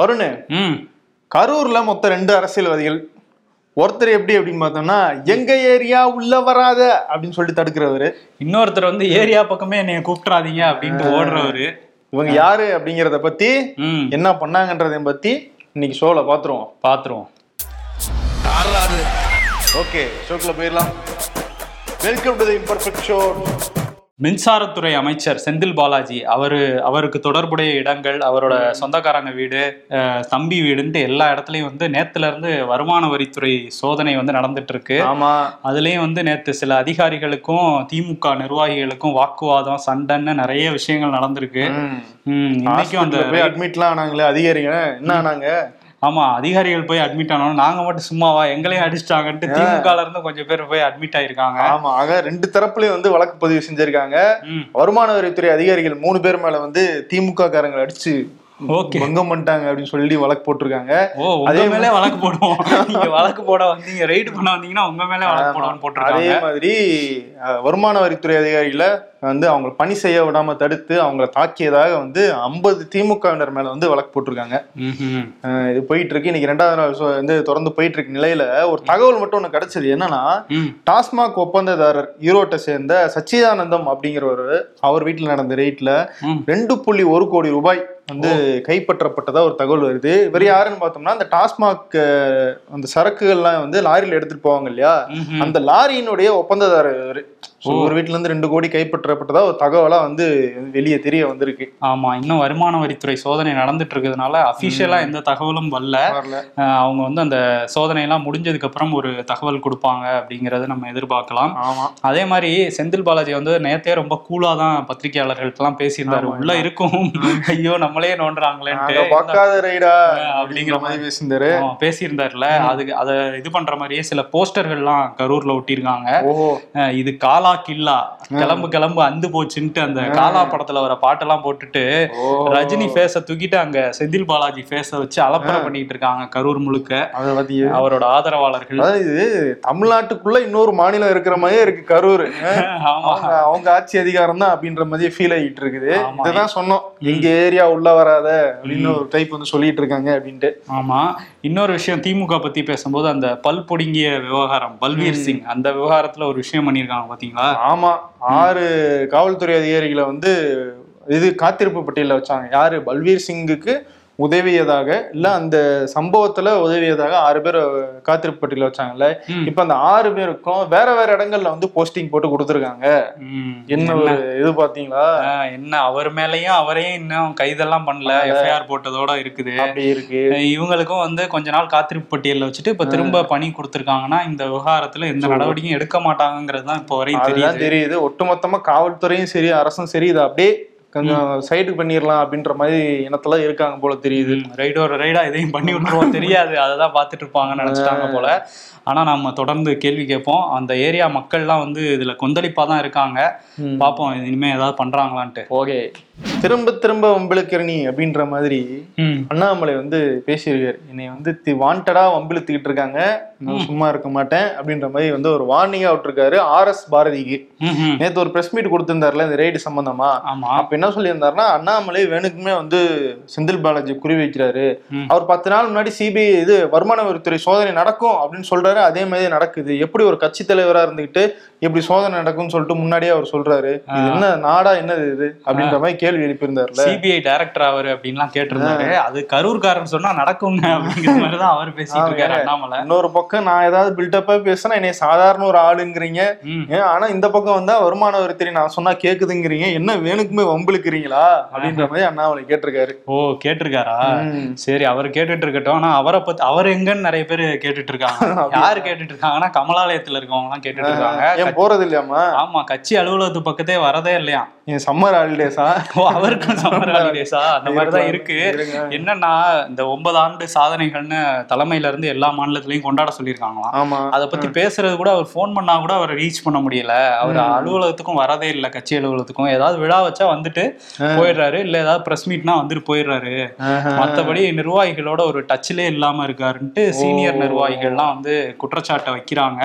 வருணு ம். கரூர்ல மொத்தம் ரெண்டு அரசியல்வாதிகள். ஒருத்தர் எப்படி அப்படின்னு பார்த்தோம்னா எங்க ஏரியா உள்ள வராத அப்படின்னு சொல்லிட்டு தடுக்கிறவரு. இன்னொருத்தர் வந்து ஏரியா பக்கமே என்னைய கூப்பிட்றாதீங்க அப்படின்ட்டு ஓடுறவரு. இவங்க யாரு அப்படிங்கறத பத்தி என்ன பண்ணாங்கன்றதை பத்தி இன்னைக்கு ஷோல பாத்துருவோம். பாத்துருவோம். ஓகே ஷோக்குள்ள போயிடலாம். Welcome to the imperfect show மின்சாரத்துறை அமைச்சர் செந்தில் பாலாஜி அவரு அவருக்கு தொடர்புடைய இடங்கள் அவரோட சொந்தக்காரங்க வீடு தம்பி வீடுன்ட்டு எல்லா இடத்துலயும் வந்து நேத்துல இருந்து வருமான வரித்துறை சோதனை வந்து நடந்துட்டு இருக்கு ஆமா. அதுலயும் வந்து நேத்து சில அதிகாரிகளுக்கும் திமுக நிர்வாகிகளுக்கும் வாக்குவாதம் சண்டைன்னு நிறைய விஷயங்கள் நடந்திருக்கு. இன்னைக்கும் அந்த அட்மிட்லாம் ஆனாங்களே அதிகாரிங்க. என்ன ஆனாங்க? ஆமா அதிகாரிகள் போய் அட்மிட் ஆனோம். நாங்க மட்டும் சும்மாவா? எங்களையும் அடிச்சிட்டாங்கன்ட்டு திமுகல இருந்து கொஞ்சம் பேர் போய் அட்மிட் ஆயிருக்காங்க. ஆமா ஆக ரெண்டு தரப்புலயும் வந்து வழக்கு பதிவு செஞ்சிருக்காங்க. வருமான வரித்துறை அதிகாரிகள் மூணு பேர் மேல வந்து திமுக காரங்களை அடிச்சு ஓகே. பங்கம் பண்ணிட்டாங்க அப்படின்னு சொல்லி வழக்கு போட்டிருக்காங்க. உங்க மேலே வழக்கு போடுவோம். நீங்க வழக்கு போட வந்தீங்க ரைடு பண்ண வந்தீங்கன்னா உங்க மேலே வழக்கு போடுவோம்னு அதே போட்டிருக்காங்க மாதிரி அஹ், வருமான வரித்துறை அதிகாரிகளை வந்து அவங்க பணி செய்ய விடாம தடுத்து அவங்கள தாக்கியதாக வந்து ஐம்பது திமுகவினர் மேல வந்து வழக்கு போட்டிருக்காங்க. இது போயிட்டு இருக்கு இன்னைக்கு ரெண்டாவது நாள் வந்து தொடர்ந்து போயிட்டு இருக்கு நிலையில ஒரு தகவல் மட்டும் ஒண்ணு கிடைச்சது. என்னன்னா. டாஸ்மாக் ஒப்பந்ததாரர் ஈரோட்டை சேர்ந்த சச்சிதானந்தம் அப்படிங்கிறவர் அவர் வீட்டுல நடந்த ரேட்ல. ரெண்டு புள்ளி ஒரு கோடி ரூபாய் வந்து கைப்பற்றப்பட்டதா ஒரு தகவல் வருது. இவர் யாருன்னு பார்த்தோம்னா அந்த டாஸ்மாக் அந்த சரக்குகள்லாம் வந்து லாரியில எடுத்துட்டு போவாங்க இல்லையா. அந்த லாரியினுடைய ஒப்பந்ததாரர் ஒரு வீட்டுல இருந்து ரெண்டு கோடி கைப்பற்றப்பட்டதா ஒரு தகவலா வந்து வெளியே தெரிய வந்திருக்கு. ஆமா இன்னும் வருமான வரித்துறை சோதனை நடந்துட்டு இருக்கிறதுனால அபிஷியலா எந்த தகவலும் வரல. அவங்க வந்து அந்த சோதனை எல்லாம் முடிஞ்சதுக்கு அப்புறம் ஒரு தகவல் கொடுப்பாங்க அப்படிங்கறத நம்ம எதிர்பார்க்கலாம். ஆமா. அதே மாதிரி செந்தில் பாலாஜி வந்து நேத்தே ரொம்ப கூலா தான் பத்திரிகையாளர்கள்ட்ட எல்லாம் பேசியிருந்தாரு உள்ள இருக்கும். ஐயோ நம்மளே நோண்டுறாங்களேன்ட்டு. நாங்க பார்க்காத ரைடா அப்படிங்கிற மாதிரி. பேசியிருந்தாரு. பேசியிருந்தாருல. அதுக்கு அதை இது பண்ற மாதிரியே சில போஸ்டர்கள்லாம் கரூர்ல ஒட்டியிருக்காங்க. இது காலா கில்லா. கிளம்பு கிளம்பு அந்து போச்சுன்ட்டு அந்த காலா படத்துல வர பாட்டெல்லாம் போட்டுட்டு. ரஜினி ஃபேஸ தூக்கிட்டு அங்க செந்தில் பாலாஜி ஃபேஸ வச்சு அலப்பறை பண்ணிட்டு இருக்காங்க கரூர் முழுக்க. அவரோட ஆதரவாளர்கள். இது தமிழ்நாட்டுக்குள்ள இன்னொரு மாநிலம் இருக்கிற மாதிரியே இருக்கு கரூர். அவங்க ஆட்சி அதிகாரம் தான் அப்படின்ற மாதிரி ஃபீல் ஆகிட்டு இருக்குது. இதுதான் சொன்னோம். எங்க ஏரியா உள்ள வராத அப்படின்னு ஒரு டைப் வந்து சொல்லிட்டு இருக்காங்க அப்படின்ட்டு. ஆமா. இன்னொரு விஷயம் திமுக பத்தி பேசும்போது அந்த பல் பொடுங்கிய விவகாரம் பல்வீர் சிங் அந்த விவகாரத்துல ஒரு விஷயம் பண்ணியிருக்காங்க பாத்தீங்களா? ஆமா ஆறு காவல்துறை அதிகாரிகளை வந்து இது காத்திருப்பு பட்டியலில் வச்சாங்க. யாரு? பல்வீர் சிங்குக்கு உதவியதாக இல்ல அந்த சம்பவத்துல உதவியதாக ஆறு பேர் காத்திருப்பு பட்டியலில் வச்சாங்கல்ல. இப்ப அந்த ஆறு பேருக்கும் வேற வேற இடங்கள்ல வந்து போஸ்டிங் போட்டு கொடுத்துருக்காங்க. என்ன ஒரு இது பாத்தீங்களா? என்ன? அவர் மேலயும் அவரையும் இன்னும் கைதெல்லாம் பண்ணல. எஃப்ஐஆர் போட்டதோட இருக்குது. அப்படி இருக்கு. இவங்களுக்கும் வந்து கொஞ்ச நாள் காத்திருப்பு பட்டியல்ல வச்சுட்டு இப்ப திரும்ப பணி கொடுத்திருக்காங்கன்னா இந்த விவகாரத்துல எந்த நடவடிக்கையும் எடுக்க மாட்டாங்கிறது தான் இப்போ வரையும் தெரியுது. ஒட்டுமொத்தமா காவல்துறையும் சரி அரசும் சரி. இது அப்படியே கொஞ்சம் சைடு பண்ணிடலாம் அப்படின்ற மாதிரி இனத்துல இருக்காங்க போல தெரியுது. ரைடு ஒரு ரைடா இதையும் பண்ணி விட்டுருவோம். தெரியாது. அதை தான் பார்த்துட்டு இருப்பாங்கன்னு நினைச்சிட்டாங்க போல. ஆனா நம்ம தொடர்ந்து கேள்வி கேட்போம். அந்த ஏரியா மக்கள்லாம் வந்து இதுல கொந்தளிப்பா தான் இருக்காங்க. பார்ப்போம் இனிமே ஏதாவது பண்றாங்களான்ட்டு. ஓகே. திரும்ப திரும்ப வம்பிழுக்கிறனி அப்படின்ற மாதிரி. அண்ணாமலை வந்து பேசியிருக்காரு. என்னை வந்து வாண்டடா வம்பிழுத்துக்கிட்டு இருக்காங்க. நான் சும்மா இருக்க மாட்டேன் அப்படின்ற மாதிரி வந்து ஒரு வார்னிங்கா விட்டுருக்காரு ஆர் எஸ் பாரதிக்கு. நேத்து ஒரு பிரஸ் மீட் கொடுத்திருந்தாருல இந்த ரெய்டு சம்பந்தமா. ஆமா. அப்ப என்ன சொல்லியிருந்தாருன்னா அண்ணாமலை வேணுக்குமே வந்து செந்தில் பாலாஜி குறி வைக்கிறாரு. அவர் பத்து நாள் முன்னாடி சிபிஐ இது வருமான வரித்துறை சோதனை நடக்கும் அப்படின்னு சொல்றாரு அதே மாதிரி நடக்குது எப்படி ஒரு கட்சி தலைவரா இருந்துகிட்டு இப்படி சோதனை நடக்கும்னு சொல்லிட்டு முன்னாடியே அவர் சொல்றாரு. இது என்ன நாடா என்னது இது? அப்படின்ற மாதிரி கேள்வி எழுப்பியிருந்தாருல. சிபிஐ டைரக்டர் அவரு அப்படின்லாம் கேட்டிருந்தாரு. அது கரூர்காரன் சொன்னா நடக்குங்க அப்படிங்கிற மாதிரி தான் அவர் பேசிட்டு இருக்காரு அண்ணாமலை. இன்னொரு பக்கம் நான் ஏதாவது பில்டப்பா பேசினா என்னை சாதாரண ஒரு ஆளுங்கிறீங்க. ஆனா இந்த பக்கம் வந்தா வருமான வரித்துறை நான் சொன்னா கேக்குதுங்கிறீங்க. என்ன வேணுக்குமே வம்பிழுக்கிறீங்களா? அப்படின்ற மாதிரி அண்ணாமலை கேட்டிருக்காரு. ஓ கேட்டிருக்காரா. சரி அவர் கேட்டுட்டு இருக்கட்டும். ஆனா அவரை பத்தி அவர் எங்கன்னு நிறைய பேர் கேட்டுட்டு இருக்காங்க. யாரு கேட்டுட்டு இருக்காங்கன்னா கமலாலயத்துல இருக்கவங்க எல்லாம் கேட்டுட்டு இருக்காங்க. ஏன் போறது இல்லையாமா ஆமா கட்சி அலுவலகத்து பக்கத்தே வரதே இல்லையா? என் சம்மர் ஹாலிடேஸா ஓ அவருக்கும் சம்மர் ஹாலிடேஸா அந்த மாதிரிதான் இருக்கு. என்னன்னா இந்த ஒன்பது ஆண்டு சாதனைகள்னு தலைமையில இருந்து எல்லா மாநிலத்திலயும் கொண்டாட சொல்லியிருக்காங்களாம். ஆமா. அதை பத்தி பேசுறது கூட அவர் ஃபோன் பண்ணா கூட அவரை ரீச் பண்ண முடியல. அவர் அலுவலகத்துக்கும் வரதே இல்லை கட்சி அலுவலகத்துக்கும். ஏதாவது விழா வச்சா வந்துட்டு போயிடுறாரு இல்ல ஏதாவது பிரஸ் மீட்னா வந்துட்டு போயிடுறாரு. மத்தபடி நிர்வாகிகளோட ஒரு டச்சிலே இல்லாம இருக்காருன்ட்டு சீனியர் நிர்வாகிகள்லாம் வந்து குற்றச்சாட்டை வைக்கிறாங்க.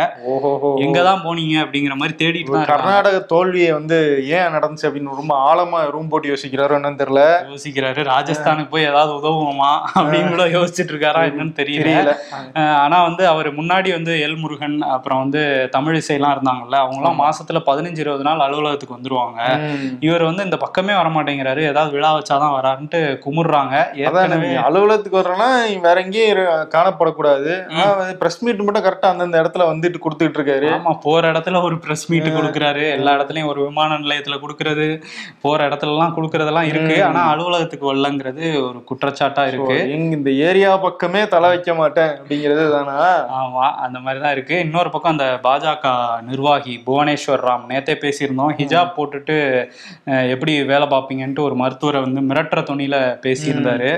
எங்கதான் போனீங்க அப்படிங்கிற மாதிரி தேடிட்டு. கர்நாடக தோல்வியை வந்து ஏன் நடந்துச்சு அப்படின்னு ரொம்ப ஆழமா ரூம் போட்டு யோசிக்கிறாரோ என்னன்னு தெரியல. யோசிக்கிறாரு. ராஜஸ்தானுக்கு போய் ஏதாவது உதவுவோமா அப்படின்னு கூட யோசிச்சுட்டு இருக்காரா என்னன்னு தெரியல. ஆனா வந்து அவர் முன்னாடி வந்து எல் முருகன் அப்புறம் வந்து தமிழிசைலாம் இருந்தாங்கல்ல அவங்கலாம் மாசத்துல பதினஞ்சு இருபது நாள் அலுவலகத்துக்கு வந்துருவாங்க. இவர் வந்து இந்த பக்கமே வர மாட்டேங்கிறாரு. ஏதாவது விழா வச்சாதான் வராருன்ட்டு குமுறுறாங்க. ஏற்கனவே அலுவலகத்துக்கு வர்றேன்னா வேற எங்கேயும் காணப்படக்கூடாது. பிரஸ் மீட் மட்டும் கரெக்டா அந்தந்த இடத்துல வந்துட்டு கொடுத்துட்டு இருக்காரு. ஆமா போற இடத்துல ஒரு பிரஸ் மீட் கொடுக்குறாரு. எல்லா இடத்துலயும் ஒரு விமான நிலையத்துல கொடுக்கறது போற இடத்துல எல்லாம் கொடுக்கறதெல்லாம் இருக்கு. ஆனா அலுவலகத்துக்கு வரலங்கிறது ஒரு குற்றச்சாட்டா இருக்கு. இந்த ஏரியா பக்கமே தலை வைக்க மாட்டேன் அப்படிங்கிறது தானா? ஆமா அந்த மாதிரி தான் இருக்கு. இன்னொரு பக்கம் அந்த பாஜக நிர்வாகி புவனேஸ்வர் ராம் நேத்தே பேசியிருந்தோம். ஹிஜாப் போட்டுட்டு அஹ், எப்படி வேலை பார்ப்பீங்கன்ட்டு ஒரு மருத்துவரை வந்து மிரட்டுற துணியில பேசியிருந்தாரு.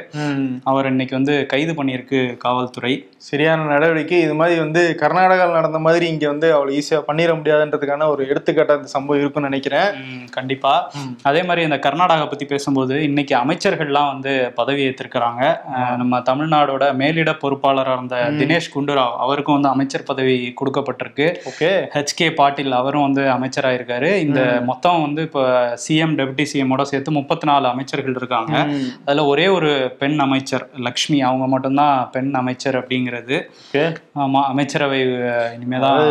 அவர் இன்னைக்கு வந்து கைது பண்ணியிருக்கு காவல்துறை. சரியான நடவடிக்கை. இது மாதிரி வந்து கர்நாடகாவில் நடந்த மாதிரி இங்க வந்து அவ்வளவு ஈஸியா பண்ணிட முடியாதுன்றதுக்கான ஒரு எடுத்துக்காட்டு அந்த சம்பவம் இருக்குன்னு நினைக்கிறேன். கண்டிப்பா. அதே மாதிரி இந்த கர்நாடகா பத்தி பேசும்போது இன்னைக்கு அமைச்சர்கள்லாம் வந்து பதவி ஏற்றிருக்கிறாங்க நம்ம தமிழ்நாடோட மேலிட பொறுப்பாளராக இருந்த தினேஷ் குண்டுராவ் அவருக்கும் வந்து அமைச்சர் பதவி கொடுக்கப்பட்டிருக்கு. ஓகே. ஹெச்கே பாட்டீல் அவரும் வந்து அமைச்சராயிருக்காரு. இந்த மொத்தம் வந்து இப்போ சிஎம் டெபுட்டி சிஎம்மோட சேர்த்து முப்பத்தி நாலு அமைச்சர்கள் இருக்காங்க. அதுல ஒரே ஒரு பெண் அமைச்சர் லக்ஷ்மி. அவங்க மட்டும்தான் பெண் அமைச்சர் அப்படிங்கிறது. ஓகே. ஆமா அமைச்சரவை இனிமேதான்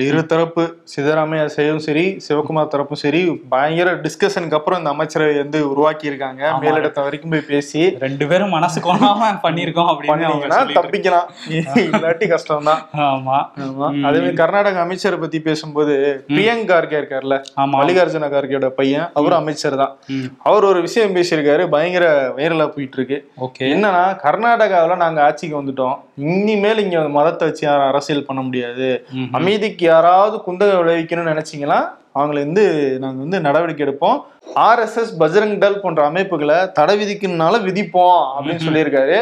இரு தரப்பு சித்தராமையா செய்யும் சரி சிவகுமார் தரப்பும் சரி பயங்கர டிஸ்கஷனுக்கு அப்புறம் இந்த அமைச்சரவை வந்து உருவாக்கி இருக்காங்க மேலிடத்த வரைக்கும் போய் பேசி ரெண்டு பேரும் மனசு கொள்ளாம பண்ணியிருக்கோம் அப்படின்னு தப்பிக்கலாம். இல்லாட்டி கஷ்டம் தான் ஆமா. அதே மாதிரி கர்நாடக அமைச்சரை பத்தி பேசும்போது பிரியங்க் கார்கே இருக்காருல்ல மல்லிகார்ஜுன கார்கேயோட பையன் அவரும் அமைச்சர் தான். அவர் ஒரு விஷயம் பேசியிருக்காரு பயங்கர வைரலா போயிட்டு இருக்கு. என்னன்னா கர்நாடகாவுல நாங்க ஆட்சிக்கு வந்துட்டோம். இனிமேல் இங்க மதத்தை வச்சு யாரும் அரசியல் பண்ண முடியாது. அமைதிக்கு யாராவது குந்தகை விளைவிக்கணும்னு நினைச்சீங்கன்னா அவங்களை வந்து நாங்க வந்து நடவடிக்கை எடுப்போம் ஆர்எஸ்எஸ் பஜ்ரங் தள் போன்ற அமைப்புகளை தடை விதிக்கணும்னால விதிப்போம் அப்படின்னு சொல்லியிருக்காரு.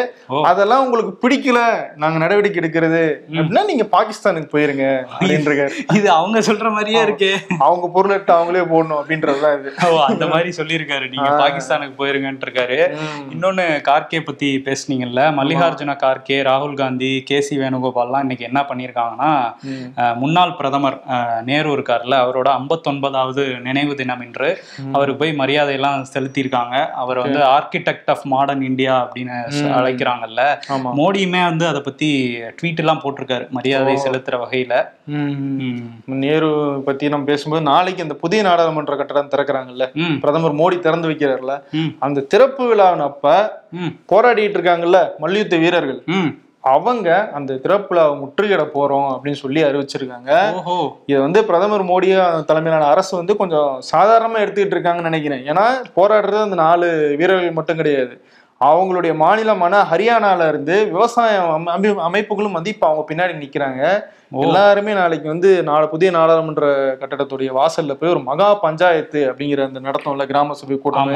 அதெல்லாம் உங்களுக்கு பிடிக்கல. நாங்க நடவடிக்கை எடுக்கிறது. அப்படின்னா நீங்க பாகிஸ்தானுக்கு போயிருங்க அப்படின்னு இருக்காரு இது அவங்க சொல்ற மாதிரியே இருக்கே. அவங்க பொருள் எடுத்து அவங்களே போடணும் அப்படின்றதுதான் இது அந்த மாதிரி சொல்லியிருக்காரு. நீங்க பாகிஸ்தானுக்கு போயிருங்கன்ட்டு இருக்காரு இன்னொன்னு கார்கே பத்தி பேசுனீங்கல்ல மல்லிகார்ஜுன கார்கே ராகுல் காந்தி கே சி வேணுகோபால்லாம் இன்னைக்கு என்ன பண்ணியிருக்காங்கன்னா முன்னாள் பிரதமர் நேரு இருக்கார்ல அவரோட ஐம்பத்தொன்பதாவது நினைவு தினம் என்று அவருக்கு போய் மரியாதையெல்லாம் செலுத்தியிருக்காங்க. அவர் வந்து ஆர்கிடெக்ட் ஆஃப் மாடர்ன் இந்தியா அப்படின்னு அழைக்கிறாங்கல்ல. மோடியுமே வந்து அதை பத்தி ட்வீட் எல்லாம் போட்டிருக்காரு மரியாதை செலுத்துற வகையில. நேரு பத்தி நம்ம பேசும்போது நாளைக்கு அந்த புதிய நாடாளுமன்ற கட்டடம் திறக்கிறாங்கல்ல. பிரதமர் மோடி திறந்து வைக்கிறார்ல. அந்த திறப்பு விழாவின் அப்ப ம். போராடிட்டு இருக்காங்கல்ல மல்யுத்த வீரர்கள். அவங்க அந்த திறப்பு விழாவை முற்றுகையிட போறோம் அப்படின்னு சொல்லி அறிவிச்சிருக்காங்க. இதை வந்து பிரதமர் மோடி தலைமையிலான அரசு வந்து கொஞ்சம் சாதாரணமா எடுத்துக்கிட்டு இருக்காங்கன்னு நினைக்கிறேன். ஏன்னா போராடுறது அந்த நாலு வீரர்கள் மட்டும் கிடையாது. அவங்களுடைய மாநிலமான ஹரியானால இருந்து விவசாய அம- அமை- அமைப்புகளும் வந்து இப்ப அவங்க பின்னாடி நிக்கிறாங்க. எல்லாருமே நாளைக்கு வந்து நாலு புதிய நாடாளுமன்ற கட்டடத்துடைய வாசல்ல போய் ஒரு மகா பஞ்சாயத்து அப்படிங்கிற அந்த நடத்தம்ல கிராம சபை கூட்டம்.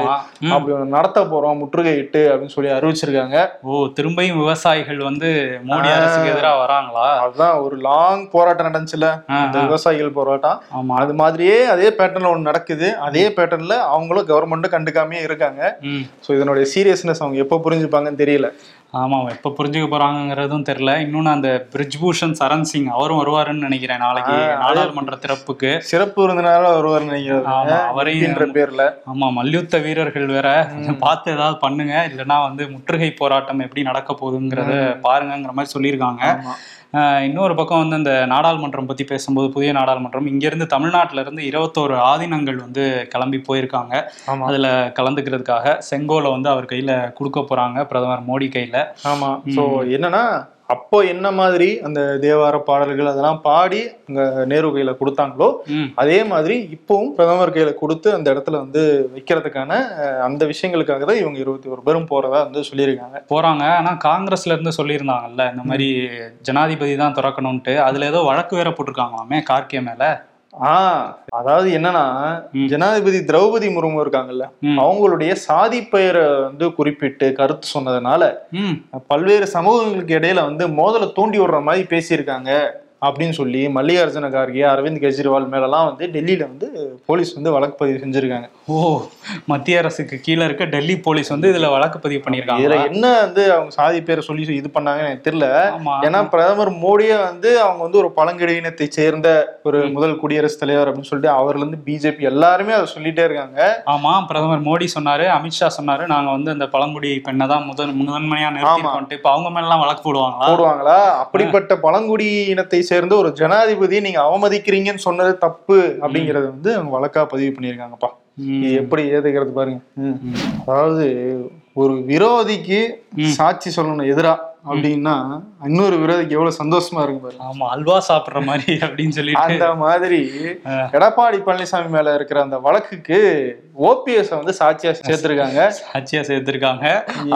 அப்படி ஒண்ணு நடத்த போறோம் முற்றுகையிட்டு அப்படின்னு சொல்லி அறிவிச்சிருக்காங்க. ஓ திரும்பியும் விவசாயிகள் வந்து மோடி அரசுக்கு எதிராக வராங்களா? அதுதான் ஒரு லாங் போராட்டம் நடந்துச்சுல அந்த விவசாயிகள் போராட்டம். ஆமா. அது மாதிரியே அதே பேட்டர்ன்ல ஒண்ணு நடக்குது. அதே பேட்டர்ன்ல அவங்களும் கவர்மெண்ட்டும் கண்டுக்காமே இருக்காங்க. சோ இதனுடைய சீரியஸ்னஸ் அவங்க எப்போ புரிஞ்சுப்பாங்கன்னு தெரியல. ஆமா எப்ப புரிஞ்சுக்க போறாங்கங்கிறதும் தெரியல. இன்னொன்னு அந்த பிரிஜ்பூஷன் சரண் சிங் அவரும் வருவாருன்னு நினைக்கிறேன் நாளைக்கு நாடாளுமன்ற திறப்புக்கு. சிறப்பு விருந்தினராக ஒருவர் ஆமா, நினைக்கிறது அவரையும் பேர்ல. ஆமா மல்யுத்த வீரர்கள் வேற. பார்த்து ஏதாவது பண்ணுங்க. இல்லைன்னா வந்து முற்றுகை போராட்டம் எப்படி நடக்க போகுதுங்கிறத பாருங்கங்கிற மாதிரி சொல்லியிருக்காங்க. இன்னொரு பக்கம் வந்து இந்த நாடாளுமன்றம் பத்தி பேசும்போது புதிய நாடாளுமன்றம். இங்க இருந்து தமிழ்நாட்டுல இருந்து இருபத்தோரு ஆதீனங்கள் வந்து கிளம்பி போயிருக்காங்க. அதுல கலந்துக்கிறதுக்காக செங்கோலை வந்து அவர் கையில கொடுக்க போறாங்க பிரதமர் மோடி கையில. ஆமா. சோ என்னன்னா அப்போ என்ன மாதிரி அந்த தேவார பாடல்கள் அதெல்லாம் பாடி அங்க நேரு கையில கொடுத்தாங்களோ அதே மாதிரி இப்பவும் பிரதமர் கையில கொடுத்து அந்த இடத்துல வந்து வைக்கிறதுக்கான அந்த விஷயங்களுக்காக தான் இவங்க இருபத்தி ஒரு பேரும் போறதா வந்து சொல்லியிருக்காங்க. போறாங்க. ஆனா காங்கிரஸ்ல இருந்து சொல்லியிருந்தாங்கல்ல இந்த மாதிரி ஜனாதிபதி தான் திறக்கணும்ட்டு அதுல ஏதோ வழக்கு வேற போட்டிருக்காங்களாமே கார்கே மேல? ஆஹ் அதாவது என்னன்னா. ஜனாதிபதி திரௌபதி முர்மு இருக்காங்கல்ல. அவங்களுடைய சாதி பெயரை வந்து குறிப்பிட்டு கருத்து சொன்னதுனால பல்வேறு சமூகங்களுக்கு இடையில வந்து மோதலை தூண்டி விடுற மாதிரி பேசியிருக்காங்க அப்படின்னு சொல்லி மல்லிகார்ஜுன கார்கே அரவிந்த் கெஜ்ரிவால் மேலலாம் வந்து டெல்லியில வந்து போலீஸ் வந்து வழக்கு பதிவு செஞ்சிருக்காங்க. ஓ மத்திய அரசுக்கு கீழே இருக்க டெல்லி போலீஸ் வந்து இதுல வழக்கு பதிவு இதுல பண்ணியிருக்காங்க என்ன வந்து அவங்க சாதி பேரை சொல்லி இது பண்ணாங்கன்னு எனக்கு தெரியல. ஏன்னா பிரதமர் மோடியே வந்து அவங்க வந்து ஒரு பழங்குடியினத்தை சேர்ந்த ஒரு முதல் குடியரசுத் தலைவர் அப்படின்னு சொல்லிட்டு அவர்ல இருந்து பிஜேபி எல்லாருமே அதை சொல்லிட்டே இருக்காங்க. ஆமா பிரதமர் மோடி சொன்னாரு அமித்ஷா சொன்னாரு நாங்க வந்து அந்த பழங்குடி பெண்ணை தான் முதன் முதன்மையா நிறுத்திருக்கோம்ட்டு இப்ப அவங்க மேல எல்லாம் வழக்கு போடுவாங்களா? போடுவாங்களா? அப்படிப்பட்ட பழங்குடி இனத்தை சேர்ந்த ஒரு ஜனாதிபதியை நீங்க அவமதிக்கிறீங்கன்னு சொன்னது தப்பு அப்படிங்கறது வந்து அவங்க வழக்கா பதிவு பண்ணியிருக்காங்கப்பா. இது எப்படி ஏத்துக்கிறது பாருங்க. அதாவது ஒரு விரோதிக்கு சாட்சி சொல்லணும் எதிரா அப்படின்னா இன்னொரு விரோதிக்கு எவ்வளவு சந்தோஷமா இருக்கு பாருங்க. ஆமா அல்வா சாப்பிடுற மாதிரி அப்படின்னு சொல்லிட்டு. அந்த மாதிரி எடப்பாடி பழனிசாமி மேல இருக்கிற அந்த வழக்குக்கு ஓபிஎஸ் வந்து சாட்சியா சேர்த்திருக்காங்க. சாட்சியா சேர்த்திருக்காங்க.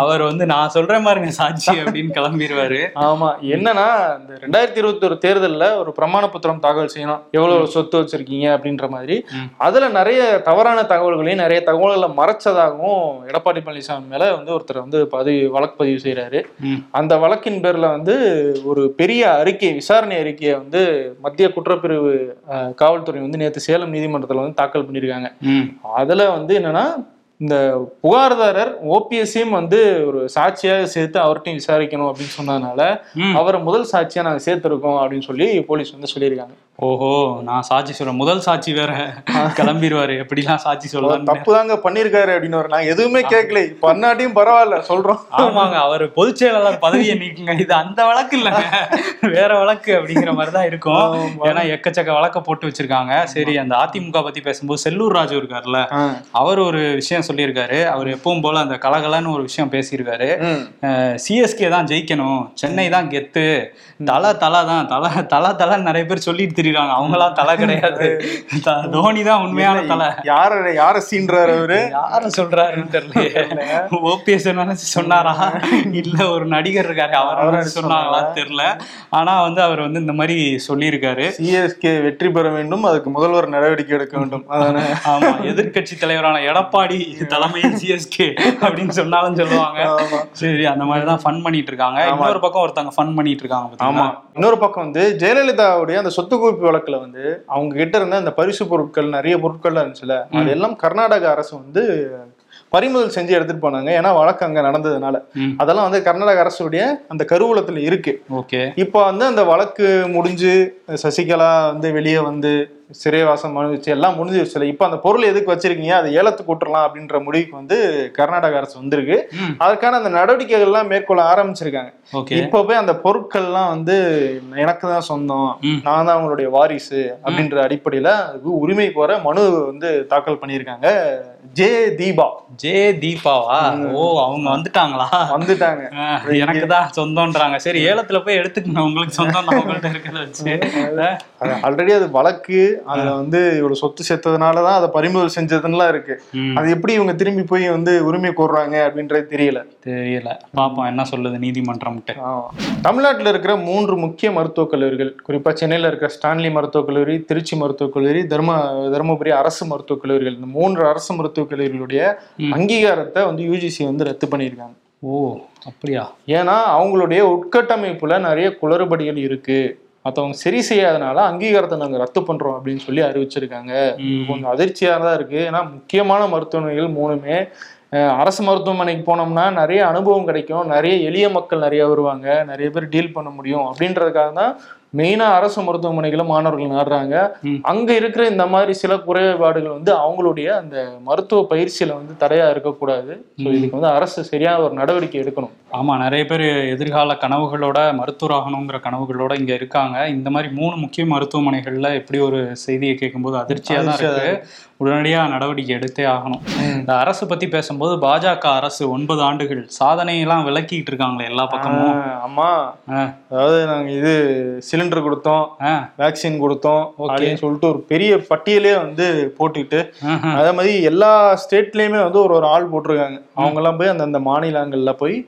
அவர் வந்து நான் சொல்றேன் பாருங்க சாட்சி அப்படின்னு கிளம்பிடுவாரு ஆமா என்னன்னா இந்த ரெண்டாயிரத்தி இருபத்தி ஒரு தேர்தல்ல ஒரு பிரமாண பத்திரம் தாக்கல் செய்யணும். எவ்வளவு சொத்து வச்சிருக்கீங்க அப்படின்ற மாதிரி. அதுல நிறைய தவறான தகவல்களையும் நிறைய தகவல்களை மறைச்சதாகவும் எடப்பாடி பழனிசாமி மேல வந்து ஒருத்தர் வந்து பதிவு வழக்கு பதிவு செய்யறாரு. அந்த வழக்கின் பேர்ல வந்து ஒரு பெரிய அறிக்கை விசாரணை அறிக்கையை வந்து மத்திய குற்றப்பிரிவு காவல்துறை வந்து நேற்று சேலம் நீதிமன்றத்துல வந்து தாக்கல் பண்ணியிருக்காங்க. அதுல வந்து என்னன்னா இந்த புகார்தாரர் ஓபிஎஸ்ஸையும் வந்து ஒரு சாட்சியாக சேர்த்து அவர்கிட்டையும் விசாரிக்கணும் அப்படின்னு சொன்னதுனால. அவரை முதல் சாட்சியா நாங்க சேர்த்திருக்கோம் அப்படின்னு சொல்லி போலீஸ் வந்து சொல்லியிருக்காங்க ஓஹோ நான் சாட்சி சொல்றேன் முதல் சாட்சி வேற. கிளம்பிடுவாரு எப்படிலாம் சாட்சி சொல்லலாம் தப்பு தாங்க பண்ணிருக்காரு அப்படின்னு நாங்க எதுவுமே கேட்கல. பண்ணாட்டியும் பரவாயில்ல சொல்றோம். ஆமாங்க அவர் பொதுச் செயலாளர் பதவியை நீக்குங்க. இது அந்த வழக்கு இல்லைங்க. வேற வழக்கு அப்படிங்கிற மாதிரி தான் இருக்கும் ஏன்னா எக்கச்சக்க வழக்க போட்டு வச்சிருக்காங்க. சரி அந்த அதிமுக பத்தி பேசும்போது செல்லூர் ராஜு இருக்காருல்ல. அவர் ஒரு விஷயம் சொல்லியிருக்காரு. அவர் எப்பவும் போல அந்த கலகலன்னு ஒரு விஷயம் பேசியிருக்காரு. சிஎஸ்கே தான் ஜெயிக்கணும். சென்னை தான் கெத்து. தலை தலை தான் தலை தலை தலைன்னு நிறைய பேர் சொல்லிட்டு திரியுறாங்க அவங்களாம் தலை கிடையாது. தோனி தான் உண்மையான தலை. யார யார சீன்றாரு அவரு? யார சொல்றாருன்னு தெரியல ஓபிஎஸ் நினைச்சு சொன்னாரா? இல்ல ஒரு நடிகர் இருக்காரு. அவர் சொன்னாங்களா? தெரியல. ஆனா வந்து அவர் வந்து இந்த மாதிரி சொல்லியிருக்காரு. சிஎஸ்கே வெற்றி பெற வேண்டும். அதுக்கு முதல்வர் நடவடிக்கை எடுக்க வேண்டும். ஆமா எதிர்க்கட்சி தலைவரான எடப்பாடி தலைமையில் சிஎஸ்கே அப்படின்னு சொன்னாலும் சொல்லுவாங்க. சரி அந்த மாதிரி தான் ஃபன் பண்ணிட்டு இருக்காங்க. இன்னொரு பக்கம் ஒருத்தவங்க ஃபன் பண்ணிட்டு இருக்காங்க ஆமா? இன்னொரு பக்கம் வந்து ஜெயலலிதாவுடைய அந்த சொத்து குவிப்பு வழக்குல வந்து அவங்க கிட்ட இருந்த அந்த பரிசு பொருட்கள் நிறைய பொருட்கள் இருந்துச்சுல அதெல்லாம் கர்நாடக அரசு வந்து பறிமுதல் செஞ்சு எடுத்துட்டு போனாங்க. ஏன்னா வழக்கு அங்க நடந்ததுனால. அதெல்லாம் வந்து கர்நாடக அரசுடைய அந்த கருவூலத்துல இருக்கு. ஓகே. இப்போ வந்து அந்த வழக்கு முடிஞ்சு சசிகலா வந்து வெளியே வந்து சிறைவாசம் அனுபவிச்சு எல்லாம் முடிஞ்சிருச்சுல இப்போ அந்த பொருள் எதுக்கு வச்சிருக்கீங்க? அதை ஏலத்துக்கு விட்டுறலாம் அப்படின்ற முடிவுக்கு வந்து கர்நாடக அரசு வந்திருக்கு. ம். அதற்கான அந்த நடவடிக்கைகள் எல்லாம் மேற்கொள்ள ஆரம்பிச்சிருக்காங்க. இப்போ போய் அந்த பொருட்கள்லாம் வந்து எனக்கு தான் சொந்தம். நான் தான் அவங்களுடைய வாரிசு அப்படின்ற அடிப்படையில உரிமை கோர மனு வந்து தாக்கல் பண்ணியிருக்காங்க. ஜே தீபா. ஜே தீபாவா? ஓ அவங்க வந்துட்டாங்களா? வந்துட்டாங்க. எனக்கு தான் சொந்தம்ன்றாங்க. சரி ஏலத்துல போய் எடுத்துக்கங்க. உங்களுக்கு சொந்தம் தான் உங்கள்ட்ட இருக்கிறத வச்சு. ஆல்ரெடி அது வழக்கு. அதுல வந்து இவ்வளவு சொத்து சேர்த்ததுனாலதான் அதை பறிமுதல் செஞ்சதுலாம் இருக்கு. அது எப்படி இவங்க திரும்பி போய் வந்து உரிமை கோர்றாங்க அப்படின்றது தெரியல. தெரியல. பாப்போம் என்ன சொல்லுது நீதிமன்றம்ட்டு. ஆமா. தமிழ்நாட்டுல இருக்கிற மூன்று முக்கிய மருத்துவக் கல்லூரிகள் குறிப்பா சென்னையில இருக்கிற ஸ்டான்லி மருத்துவக் கல்லூரி திருச்சி மருத்துவக் கல்லூரி தர்ம தருமபுரி அரசு மருத்துவக் கல்லூரிகள். இந்த மூன்று அரசு மருத்துவக் கல்லூரிகளுடைய அங்கீகாரத்தை வந்து யூஜிசி வந்து ரத்து பண்ணியிருக்காங்க. ஓ அப்படியா? ஏன்னா அவங்களுடைய உட்கட்டமைப்புல நிறைய குளறுபடிகள் இருக்கு. மற்றவங்க சரி செய்யாதனால அங்கீகாரத்தை நாங்க ரத்து பண்றோம் அப்படின்னு சொல்லி அறிவிச்சிருக்காங்க. கொஞ்சம் அதிர்ச்சியா தான் இருக்கு. ஏன்னா முக்கியமான மருத்துவமனைகள் மூணுமே அரசு மருத்துவமனைக்கு போனோம்னா நிறைய அனுபவம் கிடைக்கும். நிறைய எளிய மக்கள் நிறைய வருவாங்க. நிறைய பேர் டீல் பண்ண முடியும். அப்படின்றதுக்காக தான் மெயினா அரசு மருத்துவமனைகளை மாணவர்கள் நாடுறாங்க. அங்க இருக்கிற இந்த மாதிரி சில குறைபாடுகள் வந்து அவங்களுடைய அந்த மருத்துவ பயிற்சியில வந்து தடையா இருக்கக்கூடாது. ஸோ இதுக்கு வந்து அரசு சரியான ஒரு நடவடிக்கை எடுக்கணும். ஆமா நிறைய பேர் எதிர்கால கனவுகளோட மருத்துவர் ஆகணுங்கிற கனவுகளோட இங்க இருக்காங்க. இந்த மாதிரி மூணு முக்கிய மருத்துவமனைகள்ல எப்படி ஒரு செய்தியை கேட்கும்போது அதிர்ச்சியா தான் அதிர்ச்சியா இருக்கு. உடனடியா நடவடிக்கை எடுத்தே ஆகணும். இந்த அரசு பத்தி பேசும்போது பாஜக அரசு ஒன்பது ஆண்டுகள் சாதனையெல்லாம் விளக்கிட்டு இருக்காங்களே எல்லா பக்கமும். ஆஹ் ஆமா. ஆ, அதாவது நாங்க இது சிலிண்டர் கொடுத்தோம் வேக்சின் கொடுத்தோம் அப்படின்னு சொல்லிட்டு ஒரு பெரிய பட்டியலே வந்து போட்டுக்கிட்டு. அதே மாதிரி எல்லா ஸ்டேட்லயுமே வந்து ஒரு ஒரு ஆள் போட்டிருக்காங்க. அவங்க எல்லாம் போய் அந்தந்த மாநிலங்கள்ல போய்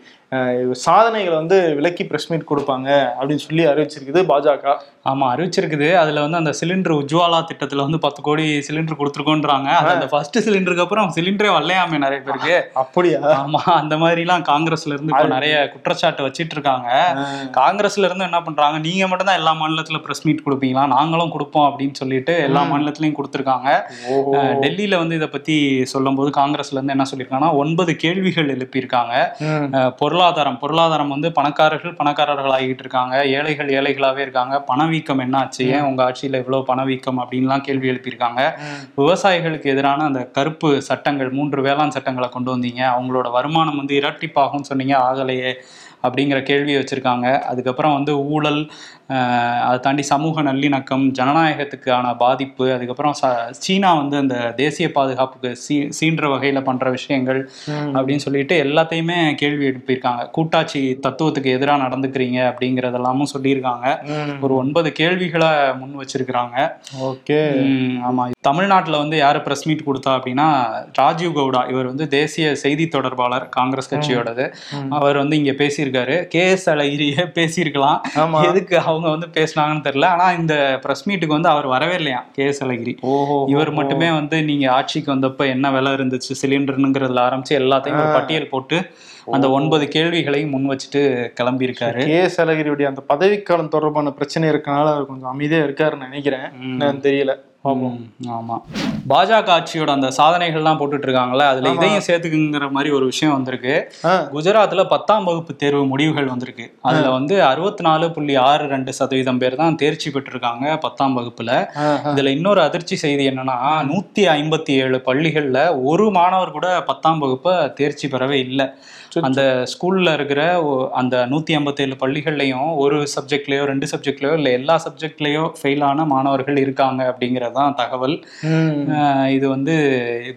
சாதனைகளை வந்து விலக்கி பிரஸ் மீட் கொடுப்பாங்க அப்படின்னு சொல்லி அறிவிச்சிருக்குது பாஜக. ஆமா அறிவிச்சிருக்குது. அதுல வந்து அந்த சிலிண்டர் உஜ்வாலா திட்டத்துல வந்து பத்து கோடி சிலிண்டர் கொடுத்துருக்கோன்றாங்க. அது அந்த ஃபர்ஸ்ட் சிலிண்டருக்கு அப்புறம் சிலிண்டரே வரலையாமே நிறைய பேருக்கு. அப்படியா? ஆமா அந்த மாதிரி எல்லாம் காங்கிரஸ்ல இருந்து இப்ப நிறைய குற்றச்சாட்டு வச்சிட்டு இருக்காங்க. காங்கிரஸ்ல இருந்து என்ன பண்றாங்க நீங்க மட்டும் தான் எல்லா மாநிலத்துல பிரஸ் மீட் கொடுப்பீங்களா? நாங்களும் கொடுப்போம் அப்படின்னு சொல்லிட்டு எல்லா மாநிலத்திலயும் கொடுத்துருக்காங்க. டெல்லியில வந்து இதை பத்தி சொல்லும்போது காங்கிரஸ்ல இருந்து என்ன சொல்லியிருக்காங்கன்னா ஒன்பது கேள்விகள் எழுப்பியிருக்காங்க. பொருளாதாரம். பொருளாதாரம் வந்து பணக்காரர்கள் பணக்காரர்கள் ஆகிட்டு இருக்காங்க. ஏழைகள் ஏழைகளாவே இருக்காங்க. பணவீக்கம் என்னாச்சு ஏன் உங்க ஆட்சியில இவ்வளவு பணவீக்கம் அப்படின்லாம் கேள்வி எழுப்பியிருக்காங்க. விவசாயிகளுக்கு எதிரான அந்த கருப்பு சட்டங்கள் மூன்று வேளாண் சட்டங்களை கொண்டு வந்தீங்க. அவங்களோட வருமானம் வந்து இரட்டிப்பாகும்னு சொன்னீங்க ஆகலையே அப்படிங்கிற கேள்வியை வச்சிருக்காங்க. அதுக்கப்புறம் வந்து ஊழல் அதை தாண்டி சமூக நல்லிணக்கம் ஜனநாயகத்துக்கான பாதிப்பு அதுக்கப்புறம் சீனா வந்து அந்த தேசிய பாதுகாப்புக்கு சீ சீன்ற வகையில் பண்ணுற விஷயங்கள். அப்படின்னு சொல்லிட்டு எல்லாத்தையுமே கேள்வி எழுப்பியிருக்காங்க. கூட்டாட்சி தத்துவத்துக்கு எதிராக நடந்துக்கிறீங்க அப்படிங்கிறதெல்லாமும் சொல்லியிருக்காங்க. ஒரு ஒன்பது கேள்விகளை முன் வச்சிருக்கிறாங்க. ஓகே. ம், ஆமா. தமிழ்நாட்டுல வந்து யாரு பிரஸ் மீட் கொடுத்தா அப்படின்னா ராஜீவ் கவுடா. இவர் வந்து தேசிய செய்தி தொடர்பாளர் காங்கிரஸ் கட்சியோடது. அவர் வந்து இங்க பேசியிருக்காரு. கே எஸ் அழகிரியே பேசியிருக்கலாம். எதுக்கு அவங்க வந்து பேசினாங்கன்னு தெரியல. ஆனா இந்த பிரஸ் மீட்டுக்கு வந்து அவர் வரவே இல்லையா? கே. எஸ். அழகிரி. ஓஹோ இவர் மட்டுமே வந்து நீங்க ஆட்சிக்கு வந்தப்ப என்ன விலை இருந்துச்சு? சிலிண்டர்னுங்கிறதுல ஆரம்பிச்சு எல்லாத்தையும் ஒரு பட்டியல் போட்டு அந்த ஒன்பது கேள்விகளையும் முன் வச்சுட்டு கிளம்பியிருக்காரு. கே. எஸ். அழகிரியுடைய அந்த பதவிக்காலம் தொடர்பான பிரச்சனை இருக்கனால அவர் கொஞ்சம் அமைதியா இருக்காருன்னு நினைக்கிறேன். தெரியல. ம், ஆமா. பாஜக ஆட்சியோட அந்த சாதனைகள்லாம் போட்டுட்டு இருக்காங்கல்ல அதுல இதையும் சேர்த்துக்குங்கிற மாதிரி ஒரு விஷயம் வந்திருக்கு. குஜராத்ல பத்தாம் வகுப்பு தேர்வு முடிவுகள் வந்திருக்கு. அதுல வந்து அறுபத்தி நாலு புள்ளி ஆறு ரெண்டு சதவீதம் பேர் தான் தேர்ச்சி பெற்றிருக்காங்க பத்தாம் வகுப்புல. இதுல இன்னொரு அதிர்ச்சி செய்தி என்னன்னா நூத்தி ஐம்பத்தி ஏழு பள்ளிகள்ல ஒரு மாணவர் கூட பத்தாம் வகுப்பை தேர்ச்சி பெறவே இல்லை. அந்த ஸ்கூல்ல இருக்கிற அந்த நூத்தி ஐம்பத்தேழு பள்ளிகள்லயும் ஒரு சப்ஜெக்ட்லயோ ரெண்டு சப்ஜெக்ட்லயோ இல்ல எல்லா சப்ஜெக்ட்லயோ ஃபெயில் ஆன மாணவர்கள் இருக்காங்க அப்படிங்கறதுதான் தகவல். ம். அஹ் இது வந்து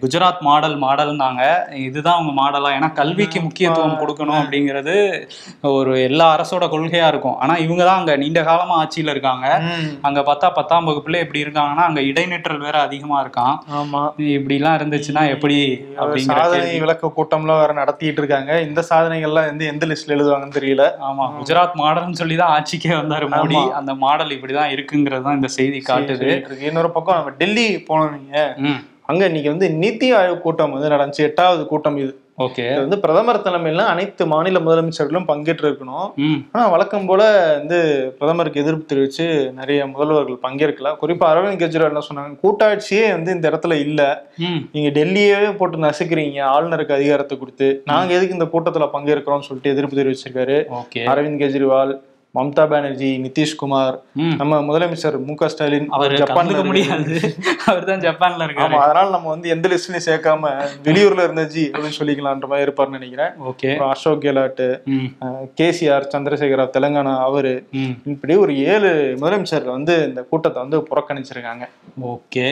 குஜராத் மாடல் மாடல்னாங்க. இதுதான் அவங்க மாடலா. ஏன்னா கல்விக்கு முக்கியத்துவம் கொடுக்கணும் அப்படிங்கிறது ஒரு எல்லா அரசோட கொள்கையா இருக்கும். ஆனா இவங்க தான் அங்க நீண்ட காலமா ஆட்சியில இருக்காங்க. அங்க பார்த்தா பத்தாம் வகுப்புல எப்படி இருக்காங்கன்னா அங்க இடைநிற்றல் வேற அதிகமா இருக்கான். ஆமா. இப்படி எல்லாம் இருந்துச்சுன்னா எப்படி? அப்படிங்கிற. விளக்க கூட்டம்லாம் வேற நடத்திட்டு இருக்காங்க. இந்த சாதனைகள்லாம் வந்து எந்த லிஸ்ட்ல எழுதுவாங்கன்னு தெரியல. ஆமா குஜராத் மாடல்னு சொல்லி தான் ஆட்சிக்கே வந்தாரு மோடி. அந்த மாடல் இப்படிதான் இருக்குங்கிறது தான் இந்த செய்தி காட்டுது. இன்னொரு பக்கம் நம்ம டெல்லி போனோம் நீங்க. அங்க இன்னைக்கு வந்து நித்தி ஆயோக் கூட்டம் வந்து நடந்துச்சு. எட்டாவது கூட்டம் இது. ஓகே. இது வந்து பிரதமர் தலைமையில அனைத்து மாநில முதலமைச்சர்களும் பங்கேற்று இருக்கணும் ஆனா வழக்கம் போல வந்து பிரதமருக்கு எதிர்ப்பு தெரிவிச்சு நிறைய முதல்வர்கள் பங்கேற்கல குறிப்பா அரவிந்த் கெஜ்ரிவால் என்ன சொன்னாங்க? கூட்டாட்சியே வந்து இந்த இடத்துல இல்ல. நீங்க டெல்லியவே போட்டு நசுக்கிறீங்க. ஆளுநருக்கு அதிகாரத்தை கொடுத்து. நாங்க எதுக்கு இந்த கூட்டத்துல பங்கேற்கிறோம்னு சொல்லிட்டு எதிர்ப்பு தெரிவிச்சிருக்காரு. ஓகே. அரவிந்த் கெஜ்ரிவால் மம்தா பானர்ஜி நிதிஷ்குமார் நம்ம முதலமைச்சர் மு க ஸ்டாலின் அவர் ஜப்பான்ல இருக்காரு. முடியாது. அவர் தான் ஜப்பான்ல இருக்காரு. அதனால நம்ம வந்து எந்த லிஸ்ட்லயும் சேர்க்காம வெளியூர்ல இருந்துச்சு அப்படின்னு சொல்லிக்கலான்ற மாதிரி இருப்பாருன்னு நினைக்கிறேன். ஓகே. அசோக் கெலாட் கேசிஆர் சந்திரசேகர தெலுங்கானா அவரு இப்படி ஒரு ஏழு முதலமைச்சர் வந்து இந்த கூட்டத்தை வந்து புறக்கணிச்சிருக்காங்க. ஓகே.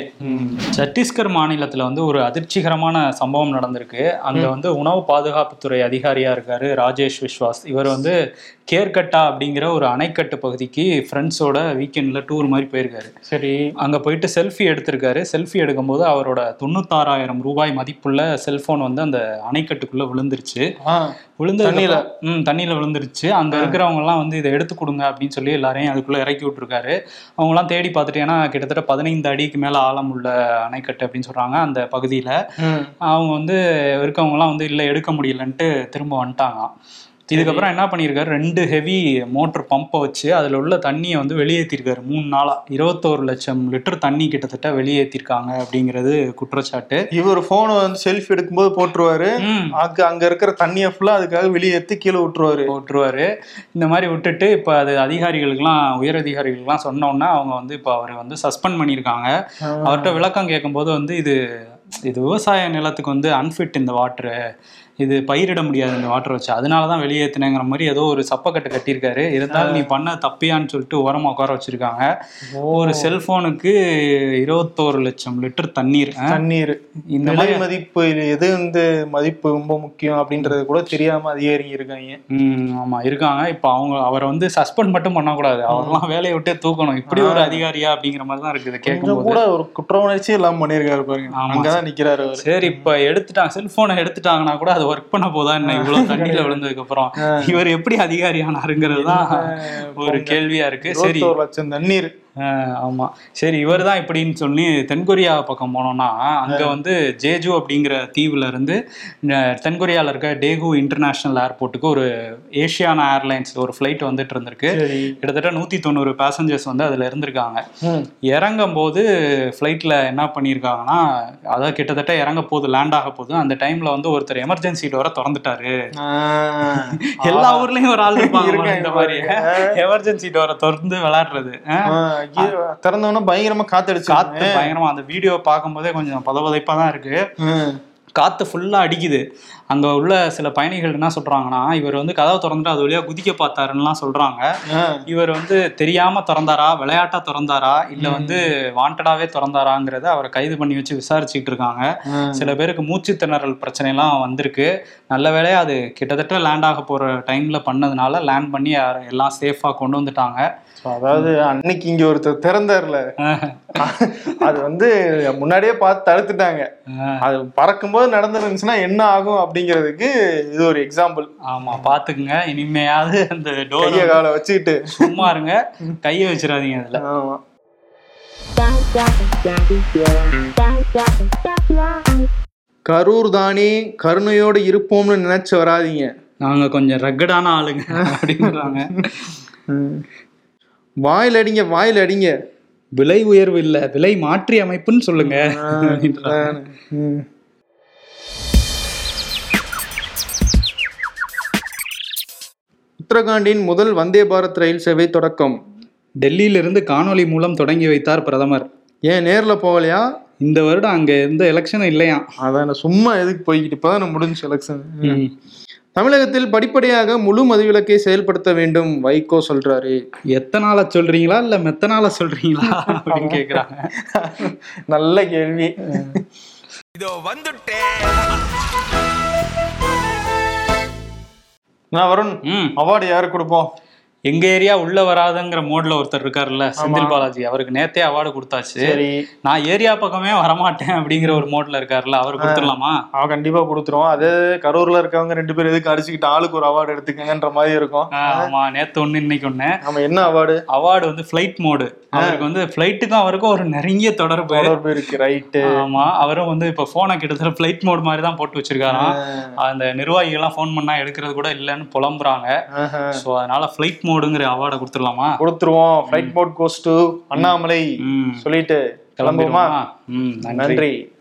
சத்தீஸ்கர் மாநிலத்துல வந்து ஒரு அதிர்ச்சிகரமான சம்பவம் நடந்திருக்கு. அங்க வந்து உணவு பாதுகாப்புத்துறை அதிகாரியா இருக்காரு ராஜேஷ் விஸ்வாஸ். இவர் வந்து கேர்கட்டா அப்படிங்கிற ஒரு அணைக்கட்டு பகுதிக்கு ஃப்ரெண்ட்ஸோட வீக்கெண்ட்ல டூர் மாதிரி போயிருக்காரு. சரி. அங்க போயிட்டு செல்ஃபி எடுத்திருக்காரு. செல்ஃபி எடுக்கும்போது அவரோட தொண்ணூத்தாறாயிரம் ரூபாய் மதிப்புள்ள செல்போன் வந்து அந்த அணைக்கட்டுக்குள்ள விழுந்துருச்சு. விழுந்ததுக்கு தண்ணியில? ம் தண்ணியில விழுந்துருச்சு. அங்க இருக்கிறவங்க எல்லாம் வந்து இதை எடுத்து கொடுங்க அப்படின்னு சொல்லி எல்லாரையும் அதுக்குள்ள இறக்கி விட்டுருக்காரு. அவங்க எல்லாம் தேடி பார்த்துட்டு ஏன்னா கிட்டத்தட்ட பதினைந்து அடிக்கு மேல ஆழம் உள்ள அணைக்கட்டு அப்படின்னு சொல்றாங்க அந்த பகுதியில. அவங்க வந்து இருக்கவங்க எல்லாம் வந்து இல்ல எடுக்க முடியலன்ட்டு திரும்ப வந்துட்டாங்க இதுக்கப்புறம் என்ன பண்ணியிருக்காரு? ரெண்டு ஹெவி மோட்டர் பம்பை வச்சு அதுல உள்ள தண்ணியை வந்து வெளியேற்றிருக்காரு மூணு நாளா. இருபத்தோரு லட்சம் லிட்டர் தண்ணி கிட்டத்தட்ட வெளியேற்றிருக்காங்க அப்படிங்கிறது குற்றச்சாட்டு. இவர் போனை வந்து செல்ஃபி எடுக்கும்போது போட்டுருவாரு. அங்க அங்க இருக்கிற தண்ணியை ஃபுல்லா அதுக்காக வெளியேத்தி கீழே விட்டுருவாரு. போட்டுருவாரு. இந்த மாதிரி விட்டுட்டு இப்போ அது அதிகாரிகளுக்கெல்லாம் உயர் அதிகாரிகளுக்கெல்லாம் சொன்னோன்னா அவங்க வந்து இப்போ அவரை வந்து சஸ்பெண்ட் பண்ணியிருக்காங்க. அவர்கிட்ட விளக்கம் கேட்கும்போது வந்து இது இது விவசாய நிலத்துக்கு வந்து அன்ஃபிட் இந்த வாட்டரு இது பயிரிட முடியாது இந்த வாட்டர் வச்சு. அதனால தான் வெளியேற்றினங்கிற மாதிரி ஏதோ ஒரு சப்பக்கட்டு கட்டியிருக்காரு. இருந்தாலும் நீ பண்ண தப்பியான்னு சொல்லிட்டு ஓரமா உட்கார வச்சிருக்காங்க. ஒரு செல்போனுக்கு இருபத்தோரு லட்சம் லிட்டர் தண்ணீர்? தண்ணீர். இந்த மாதிரி மதிப்பு எது வந்து மதிப்பு ரொம்ப முக்கியம் அப்படின்றது கூட தெரியாம அதிகாரிங்க இருக்காங்க ம் ஆமா. இருக்காங்க. இப்போ அவங்க அவரை வந்து சஸ்பெண்ட் மட்டும் பண்ணக்கூடாது. அவரெல்லாம் வேலையை விட்டே தூக்கணும். இப்படி ஒரு அதிகாரியா அப்படிங்கிற மாதிரி தான் இருக்குது. கேட்கும்போது. கூட ஒரு குற்ற உணர்ச்சி எல்லாம் பண்ணியிருக்காரு பாருங்க. ஆமா. அங்கதான் நிக்கிறாரு சரி இப்ப எடுத்துட்டாங்க. செல்போனை எடுத்துட்டாங்கன்னா கூட அதை ஒர்க் பண்ண போதா என்ன? இவ்வளவு தண்ணியில விழுந்ததுக்கு அப்புறம் இவர் எப்படி அதிகாரி ஆனாருங்கிறது தான் ஒரு கேள்வியா இருக்கு. சரி. இருபத்தோரு லட்சம் தண்ணீர். ஆஹ் ஆமா. சரி இவர் தான் இப்படின்னு சொல்லி தென்கொரியா பக்கம் போனோம்னா அங்க வந்து ஜேஜு அப்படிங்கிற தீவுல இருந்து அஹ் தென்கொரியால இருக்க டேகு இன்டர்நேஷனல் ஏர்போர்ட்டுக்கு ஒரு ஏஷியானா ஏர்லைன்ஸ்ல ஒரு ஃப்ளைட் வந்துட்டு இருந்திருக்கு. கிட்டத்தட்ட நூத்தி தொண்ணூறு பேசஞ்சர்ஸ் வந்து அதுல இருந்திருக்காங்க. இறங்கும் போது ஃப்ளைட்ல என்ன பண்ணியிருக்காங்கன்னா அதாவது கிட்டத்தட்ட இறங்க போகுது லேண்ட் ஆக போகுது அந்த டைம்ல வந்து ஒருத்தர் எமர்ஜென்சி டோரை திறந்துட்டாரு. எல்லா ஊர்லயும் ஒரு ஆள் இருப்பாங்க இந்த மாதிரி. எமர்ஜென்சி டோரை திறந்து விளையாடுறது. திறந்தவொடனே பயங்கரமா காத்தடிச்சு காத்து பயங்கரமா. அந்த வீடியோ பார்க்கும்போதே கொஞ்சம் பதபதைப்பா தான் இருக்கு. காத்து ஃபுல்லா அடிக்குது. அங்க உள்ள சில பயணிகள் என்ன சொல்றாங்கன்னா இவர் வந்து கதவை திறந்துட்டு அது வழியா குதிக்க பார்த்தாருன்னுலாம் சொல்றாங்க. ஆஹ். இவர் வந்து தெரியாம திறந்தாரா விளையாட்டா திறந்தாரா இல்ல வந்து வாண்டடாவே திறந்தாராங்கிறத அவரை கைது பண்ணி வச்சு விசாரிச்சுக்கிட்டு இருக்காங்க. சில பேருக்கு மூச்சு திணறல் பிரச்சனை எல்லாம் வந்திருக்கு. நல்ல வேளையா அது கிட்டத்தட்ட லேண்ட் ஆக போற டைம்ல பண்ணதுனால லேண்ட் பண்ணி எல்லாம் சேஃபா கொண்டு வந்துட்டாங்க. அதாவது அன்னைக்கு இங்க ஒருத்தர் திறந்தார்ல. அது வந்து முன்னாடியே பார்த்து தடுத்துட்டாங்க. அது பறக்கும்போது நடந்துருந்துச்சுன்னா என்ன ஆகும் அப்படிங்கிறதுக்கு இது ஒரு எக்ஸாம்பிள் ஆமா பாத்துக்குங்க. இனிமையாவது அந்த டோர் காலை வச்சுக்கிட்டு. சும்மா இருங்க. கையை வச்சிடாதீங்க அதுல ஆமா. கரூர் தானே கருணையோடு இருப்போம்னு நினைச்சு வராதீங்க. நாங்க கொஞ்சம் ரக்கடான ஆளுங்க அப்படின்றாங்க. வாயில் அடிங்க வாயில் அடிங்க. விலை உயர்வு இல்ல விலை மாற்றி அமைப்புன்னு சொல்லுங்க உத்தரகாண்டின் முதல் வந்தே பாரத் ரயில் சேவை தொடக்கம். டெல்லியிலிருந்து காணொளி மூலம் தொடங்கி வைத்தார் பிரதமர். ஏன் நேர்ல போகலையா? இந்த வருடம் அங்க எந்த எலெக்ஷனும் இல்லையா? அதான் சும்மா எதுக்கு போய்கிட்டு இப்பதான் முடிஞ்சு எலெக்ஷன் தமிழகத்தில் படிப்படியாக முழு மதுவிலக்கை செயல்படுத்த வேண்டும் வைகோ சொல்றாரு. எத்தனால சொல்றீங்களா இல்ல மெத்தனால சொல்றீங்களா அப்படின்னு கேக்குறாங்க. நல்ல கேள்வி. இதோ வந்துட்டேன். நான் வருண்? அவார்டு யாருக்கு கொடுப்போம்? எங்க ஏரியா உள்ள வராதுங்கிற மோட்ல ஒருத்தர் இருக்காருல்ல செந்தில் பாலாஜி அவருக்கு நேத்தே அவார்டு கொடுத்தாச்சு. சரி. நான் ஏரியா பக்கமே வரமாட்டேன் அப்படிங்கிற ஒரு மோட்ல இருக்காருல்ல அவர் கொடுத்துடலாமா? அவன் கண்டிப்பா கொடுத்துருவோம். அது கரூர்ல இருக்கவங்க ரெண்டு பேரும் எதுக்கு அடிச்சுக்கிட்டு ஆளுக்கு ஒரு அவார்டு எடுத்துக்கங்கன்ற மாதிரி இருக்கும். ஆமா. நேத்து ஒண்ணு இன்னைக்கு ஒண்ணு. நம்ம என்ன அவார்டு அவார்டு வந்து ஃபிளைட் மோடு அவருக்கு வந்து ஃபிளைட்டுக்கும் அவருக்கும் ஒரு நெருங்கிய தொடர்பு. தொடர்பு இருக்கு ரைட்டு ஆமா. அவரும் வந்து இப்ப போனை கிட்டத்தட்ட ஃபிளைட் மோட் மாதிரி தான் போட்டு வச்சிருக்காராம். அந்த நிர்வாகிகள் எல்லாம் ஃபோன் பண்ணா எடுக்கிறது கூட இல்லைன்னு புலம்புறாங்க. சோ அதனால ஃபிளைட் மோடுங்கிற அவார்டை கொடுத்துடலாமா? கொடுத்துருவோம். Flight mode goes to Annamalai சொல்லிட்டு கிளம்புவோமா? கிளம்பிடுவோமா ம் நன்றி. நன்றி.